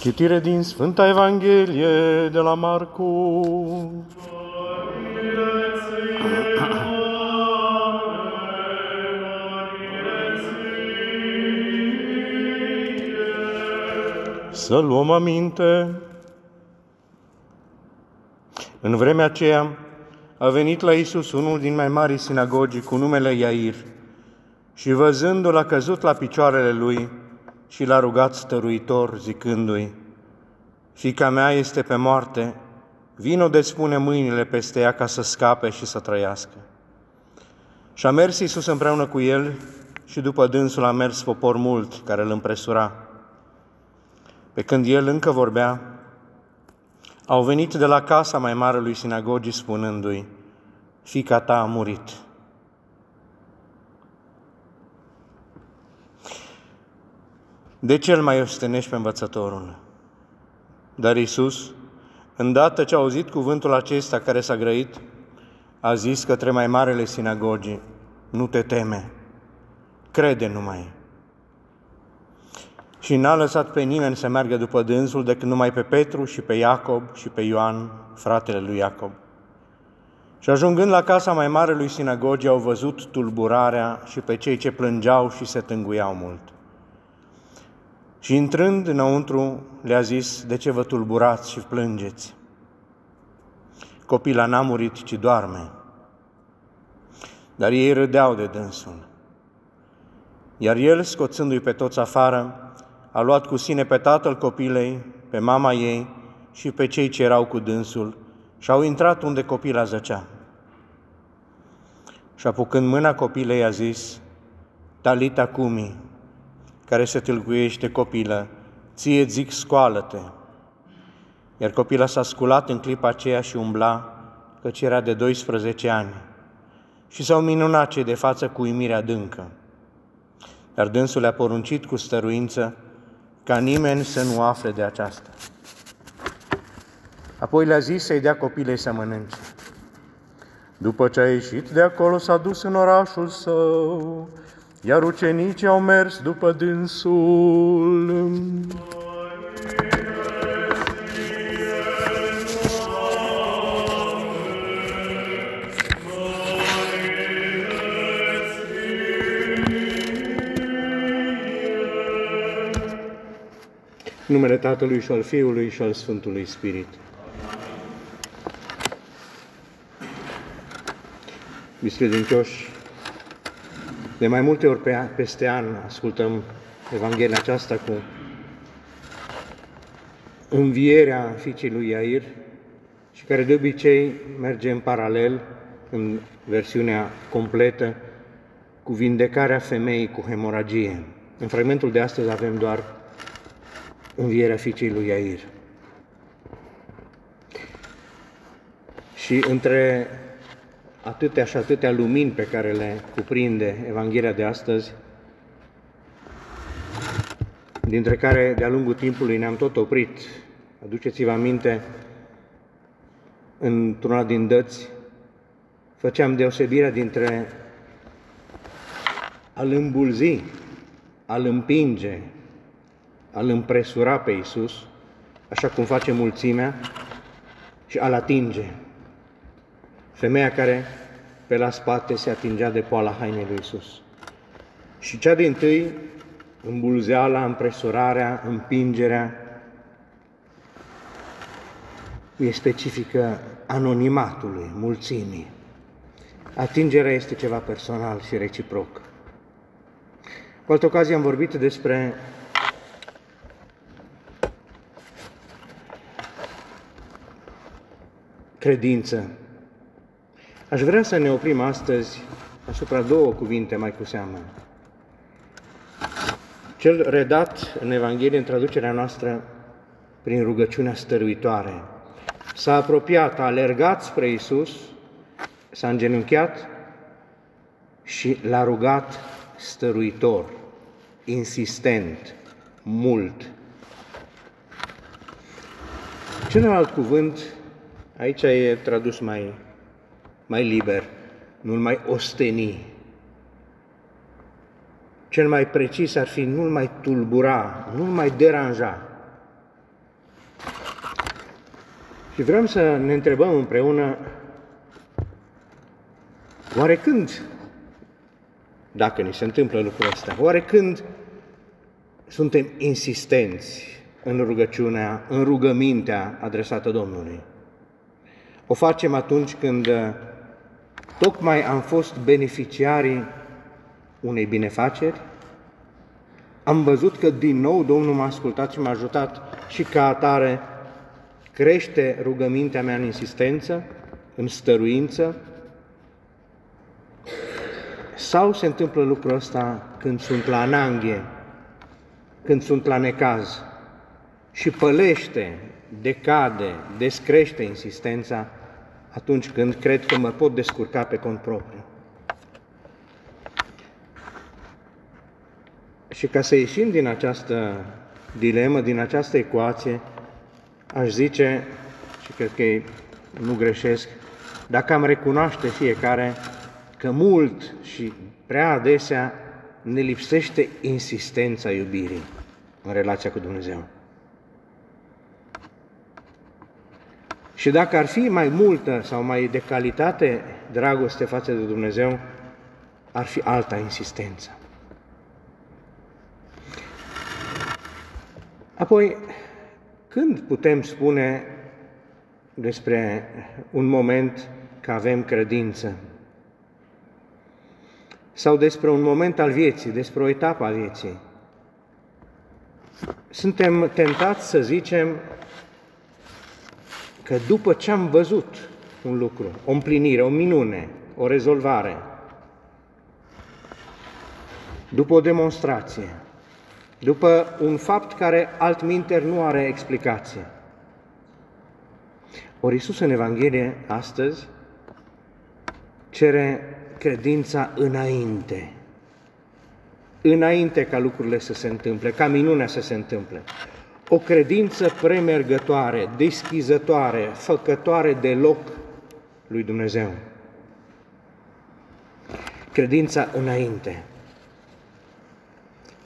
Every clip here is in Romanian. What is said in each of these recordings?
Citire din Sfânta Evanghelie de la Marcu. Să luăm aminte. În vremea aceea a venit la Isus unul din mai mari sinagogi cu numele Iair și văzându-l a căzut la picioarele lui și l-a rugat stăruitor zicându-i, Fica mea este pe moarte, vino de spune mâinile peste ea ca să scape și să trăiască. Și a mers Iisus împreună cu el și după dânsul a mers popor mult care îl împresura. Pe când el încă vorbea, au venit de la casa mai mare lui sinagogii spunându-i, fica ta a murit. De ce îl mai ostenești pe învățătorul? Dar Isus, îndată ce a auzit cuvântul acesta care s-a grăit, a zis către mai marele sinagogii, nu te teme, crede numai. Și n-a lăsat pe nimeni să meargă după dânsul decât numai pe Petru și pe Iacob și pe Ioan, fratele lui Iacob. Și ajungând la casa mai mare lui sinagogii, au văzut tulburarea și pe cei ce plângeau și se tânguiau mult. Și intrând înăuntru, le-a zis, de ce vă tulburați și plângeți? Copila n-a murit, ci doarme. Dar ei râdeau de dânsul. Iar el, scoțându-i pe toți afară, a luat cu sine pe tatăl copilei, pe mama ei și pe cei ce erau cu dânsul și au intrat unde copila zăcea. Și apucând mâna copilei a zis, Talita cumi, care se tâlcuiește copilă, ție zic scoală-te. Iar copila s-a sculat în clipa aceea și umbla, căci era de 12 ani. Și s-au minunat cei de față cu uimire adâncă. Dar dânsul le-a poruncit cu stăruință ca nimeni să nu afle de aceasta. Apoi le-a zis să-i dea copilei să mănânce. După ce a ieșit de acolo, s-a dus în orașul său iar ucenicii au mers după dânsul. numele Tatălui și al Fiului și al Sfântului Spirit. Biscredincioși, de mai multe ori pe, peste an ascultăm Evanghelia aceasta cu învierea fiicei lui Iair și care de obicei merge în paralel, în versiunea completă, cu vindecarea femeii cu hemoragie. În fragmentul de astăzi avem doar învierea fiicei lui Iair. Și între atâtea și atâtea lumini pe care le cuprinde Evanghelia de astăzi, dintre care de-a lungul timpului ne-am tot oprit. Aduceți-vă aminte, într-una din dăți, făceam deosebirea dintre a-L îmbulzi, a-L împinge, a-L împresura pe Iisus, așa cum face mulțimea, și a-L atinge, Femeia care pe la spate se atingea de poala hainei lui Isus. Și cea din tâi, îmbulzeala, împresurarea, împingerea, e specifică anonimatului, mulțimii. Atingerea este ceva personal și reciproc. Cu altă ocazie am vorbit despre credință, Aș vrea să ne oprim astăzi asupra două cuvinte mai cu seamă. Cel redat în Evanghelie, în traducerea noastră, prin rugăciunea stăruitoare. S-a apropiat, a alergat spre Isus, s-a îngenunchiat și l-a rugat stăruitor, insistent, mult. Celălalt cuvânt, aici e tradus mai mai liber, nu-l mai osteni. Cel mai precis ar fi nu-l mai tulbura, nu-l mai deranja. Și vrem să ne întrebăm împreună, oare când, dacă ni se întâmplă lucrul ăsta, oare când suntem insistenți în rugăciunea, în rugămintea adresată Domnului? O facem atunci când tocmai am fost beneficiarii unei binefaceri, am văzut că din nou Domnul m-a ascultat și m-a ajutat și ca atare crește rugămintea mea în insistență, în stăruință, sau se întâmplă lucrul ăsta când sunt la ananghe, când sunt la necaz și pălește, decade, descrește insistența atunci când cred că mă pot descurca pe cont propriu. Și ca să ieșim din această dilemă, din această ecuație, aș zice, și cred că nu greșesc, dacă am recunoaște fiecare că mult și prea adesea ne lipsește insistența iubirii în relația cu Dumnezeu. Și dacă ar fi mai multă sau mai de calitate dragoste față de Dumnezeu, ar fi alta insistență. Apoi, când putem spune despre un moment că avem credință? Sau despre un moment al vieții, despre o etapă a vieții? Suntem tentați să zicem că după ce am văzut un lucru, o împlinire, o minune, o rezolvare, după o demonstrație, după un fapt care altminter nu are explicație. Ori Iisus în Evanghelie astăzi cere credința înainte, înainte ca lucrurile să se întâmple, ca minunea să se întâmple. O credință premergătoare, deschizătoare, făcătoare de loc lui Dumnezeu. Credința înainte.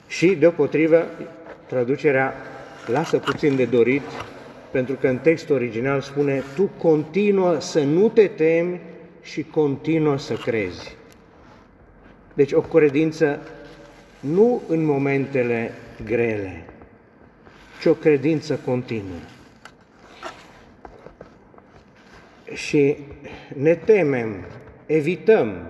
Și, deopotrivă, traducerea lasă puțin de dorit, pentru că în textul original spune tu continuă să nu te temi și continuă să crezi. Deci o credință nu în momentele grele, ci o credință continuă. Și ne temem, evităm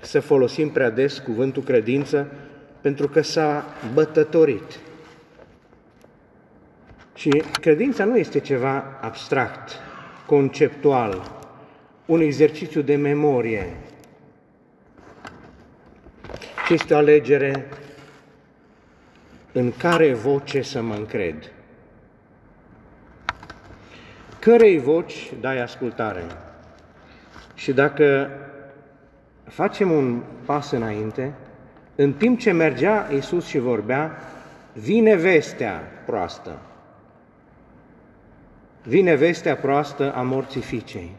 să folosim prea des cuvântul credință, pentru că s-a bătătorit. Și credința nu este ceva abstract, conceptual, un exercițiu de memorie, ci este o alegere în care voce să mă încred. Cărei voci dai ascultare? Și dacă facem un pas înainte, în timp ce mergea Iisus și vorbea, vine vestea proastă. Vine vestea proastă a morții fiicei.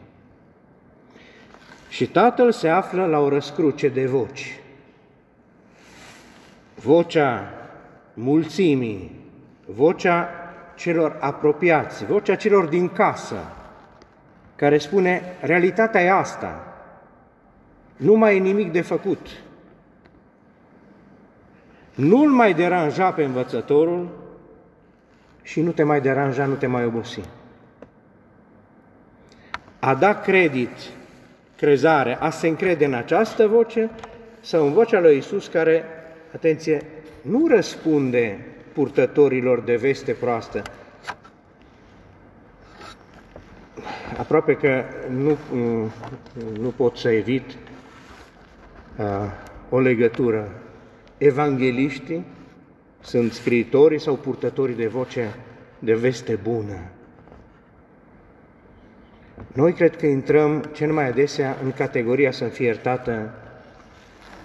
Și tatăl se află la o răscruce de voci. Vocea mulțimii, vocea celor apropiați, vocea celor din casă, care spune, realitatea e asta, nu mai e nimic de făcut, nu-l mai deranja pe învățătorul și nu te mai deranja, nu te mai obosi. A da credit, crezare, a se încrede în această voce sau în vocea lui Isus care, atenție, nu răspunde purtătorilor de veste proastă. Aproape că nu, nu pot să evit uh, o legătură evangeliștii sunt scriitorii sau purtătorii de voce de veste bună. Noi cred că intrăm cel mai adesea în categoria să fie iertată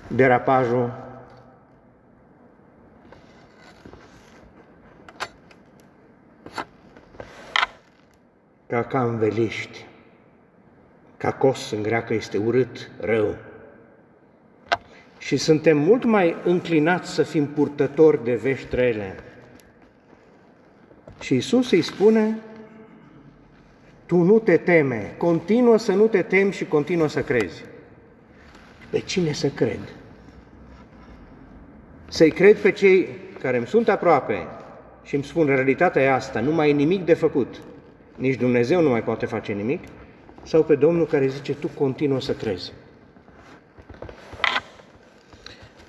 derapajul ca ca înveliști, ca cos în greacă este urât, rău și suntem mult mai înclinați să fim purtători de vești rele. Și Isus îi spune, Tu nu te teme, continuă să nu te temi și continuă să crezi. Pe cine să cred? Să-i cred pe cei care îmi sunt aproape și îmi spun realitatea e asta, nu mai e nimic de făcut, nici Dumnezeu nu mai poate face nimic, sau pe Domnul care zice, tu continuă să crezi.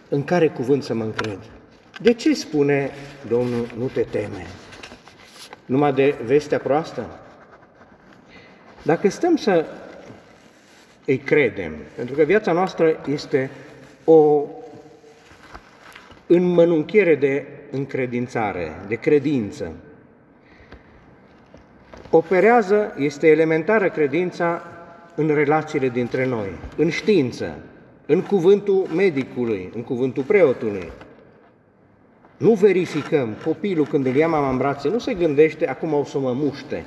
În care cuvânt să mă încred? De ce spune Domnul, nu te teme? Numai de vestea proastă? Dacă stăm să îi credem, pentru că viața noastră este o înmănunchiere de încredințare, de credință. Operează, este elementară credința în relațiile dintre noi, în știință, în cuvântul medicului, în cuvântul preotului. Nu verificăm. Copilul, când îl ia mama în brațe, nu se gândește, acum o să mă muște.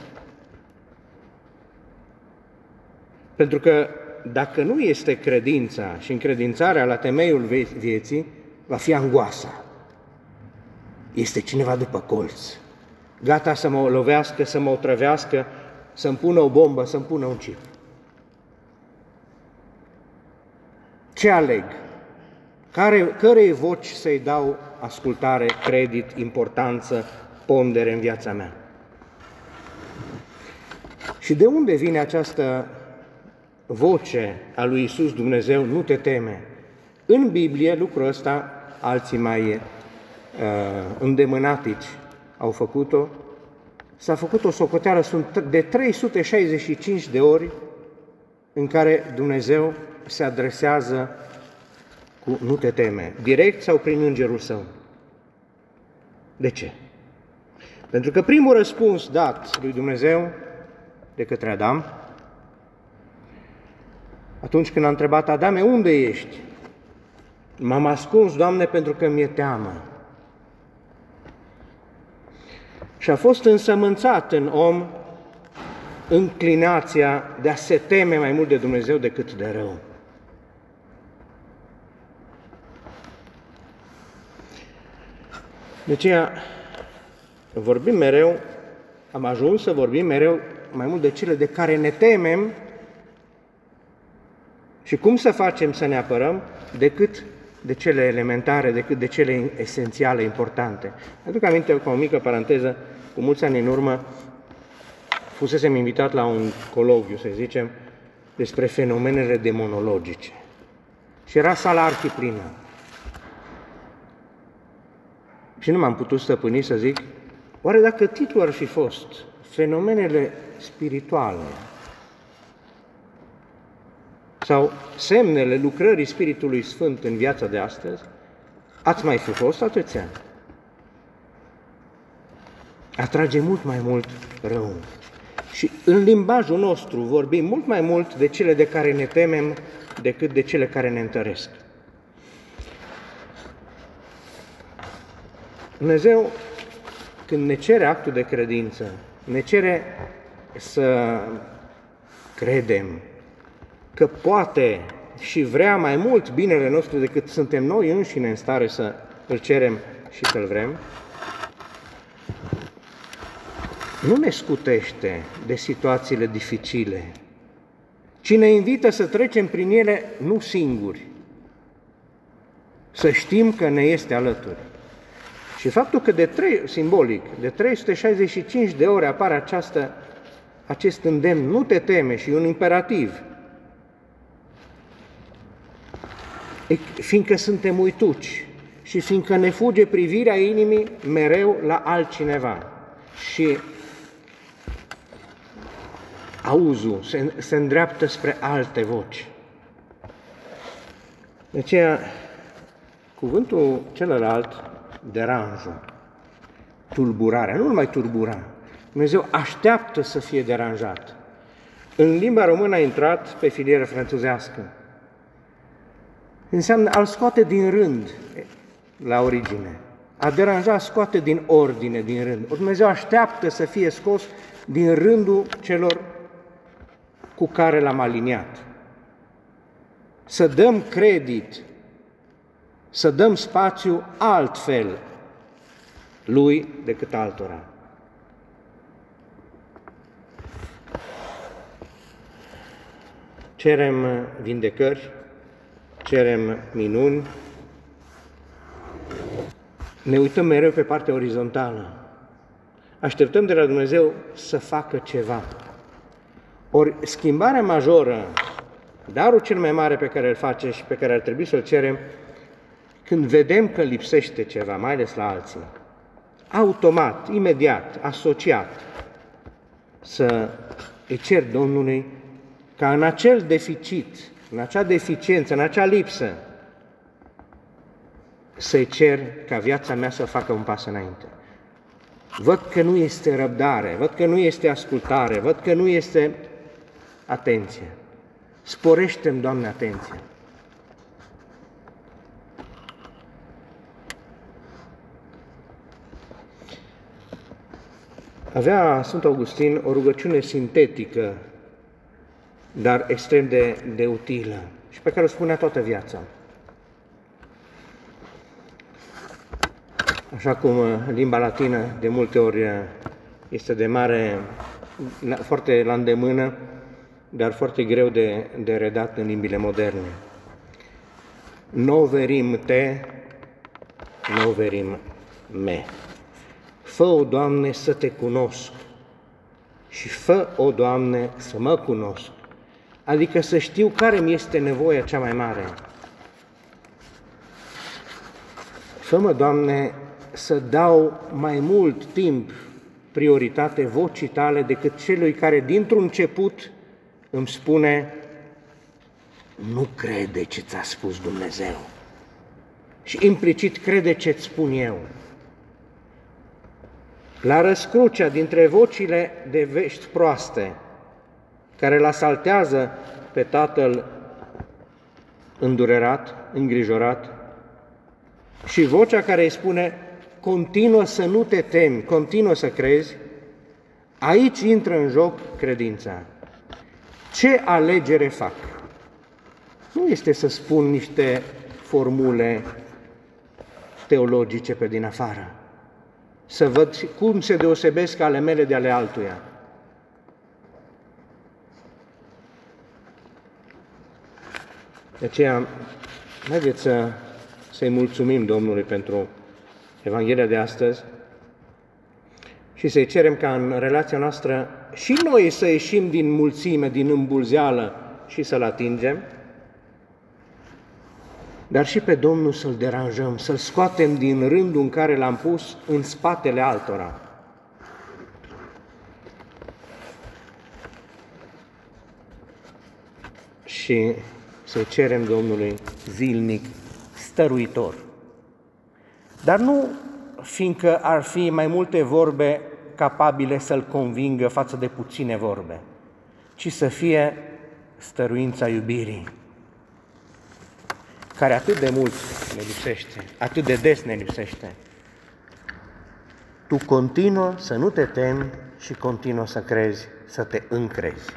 Pentru că dacă nu este credința și încredințarea la temeiul vieții, va fi angoasa. Este cineva după colț, gata să mă lovească, să mă otrăvească, să-mi pună o bombă, să-mi pună un chip. Ce aleg? Care, cărei voci să-i dau ascultare, credit, importanță, pondere în viața mea? Și de unde vine această voce a lui Isus Dumnezeu, nu te teme? În Biblie lucrul ăsta alții mai uh, îndemânatici au făcut-o, s-a făcut o socoteală sunt de 365 de ori în care Dumnezeu se adresează cu nu te teme, direct sau prin îngerul său. De ce? Pentru că primul răspuns dat lui Dumnezeu de către Adam, atunci când a întrebat Adame, unde ești? M-am ascuns, Doamne, pentru că mi-e teamă. Și a fost însămânțat în om înclinația de a se teme mai mult de Dumnezeu decât de rău. De aceea vorbim mereu, am ajuns să vorbim mereu mai mult de cele de care ne temem și cum să facem să ne apărăm decât de cele elementare, decât de cele esențiale, importante. Aduc aminte, cu o mică paranteză, cu mulți ani în urmă, fusesem invitat la un coloviu, să zicem, despre fenomenele demonologice. Și era sala arhiplină. Și nu m-am putut stăpâni să zic, oare dacă titlul ar fi fost fenomenele spirituale sau semnele lucrării Spiritului Sfânt în viața de astăzi, ați mai fi fost atâția ani. Atrage mult mai mult rău. Și în limbajul nostru vorbim mult mai mult de cele de care ne temem decât de cele care ne întăresc. Dumnezeu, când ne cere actul de credință, ne cere să credem că poate și vrea mai mult binele nostru decât suntem noi înșine în stare să îl cerem și să-l vrem, nu ne scutește de situațiile dificile, ci ne invită să trecem prin ele nu singuri, să știm că ne este alături. Și faptul că de trei, simbolic, de 365 de ore apare această, acest îndemn, nu te teme și un imperativ, fiindcă suntem uituci și fiindcă ne fuge privirea inimii mereu la altcineva și auzul se, se îndreaptă spre alte voci. De aceea, cuvântul celălalt, deranjă, tulburarea, nu numai turbura. Dumnezeu așteaptă să fie deranjat. În limba română a intrat pe filieră franțuzească. Înseamnă a-l scoate din rând la origine. A deranja scoate din ordine, din rând. Dumnezeu așteaptă să fie scos din rândul celor cu care l-am aliniat. Să dăm credit, să dăm spațiu altfel lui decât altora. cerem vindecări, cerem minuni, ne uităm mereu pe partea orizontală. Așteptăm de la Dumnezeu să facă ceva. Ori schimbarea majoră, darul cel mai mare pe care îl face și pe care ar trebui să-l cerem, când vedem că lipsește ceva, mai ales la alții, automat, imediat, asociat, să îi cer Domnului ca în acel deficit, în acea deficiență, în acea lipsă, să-i cer ca viața mea să facă un pas înainte. Văd că nu este răbdare, văd că nu este ascultare, văd că nu este atenție. Sporește-mi, Doamne, atenție. Avea Sfânt Augustin o rugăciune sintetică, dar extrem de, de utilă și pe care o spunea toată viața. Așa cum uh, limba latină de multe ori uh, este de mare, foarte la îndemână, dar foarte greu de, de redat în limbile moderne. Noverim te, noverim me. Fă, o Doamne, să te cunosc și fă, o Doamne, să mă cunosc. Adică să știu care mi este nevoia cea mai mare. Fă-mă, Doamne, să dau mai mult timp prioritate vocii tale decât celui care dintr-un început îmi spune nu crede ce ți-a spus Dumnezeu și implicit crede ce-ți spun eu. La răscrucea dintre vocile de vești proaste, care îl asaltează pe tatăl îndurerat, îngrijorat, și vocea care îi spune, continuă să nu te temi, continuă să crezi, aici intră în joc credința. Ce alegere fac? Nu este să spun niște formule teologice pe din afară, să văd cum se deosebesc ale mele de ale altuia. De aceea, haideți să, să-i mulțumim Domnului pentru Evanghelia de astăzi și să-i cerem ca în relația noastră și noi să ieșim din mulțime, din îmbulzeală și să-L atingem, dar și pe Domnul să-L deranjăm, să-L scoatem din rândul în care L-am pus în spatele altora. Și să cerem Domnului zilnic, stăruitor. Dar nu fiindcă ar fi mai multe vorbe capabile să-l convingă față de puține vorbe, ci să fie stăruința iubirii, care atât de mult ne lipsește, atât de des ne lipsește. Tu continuă să nu te temi și continuă să crezi, să te încrezi.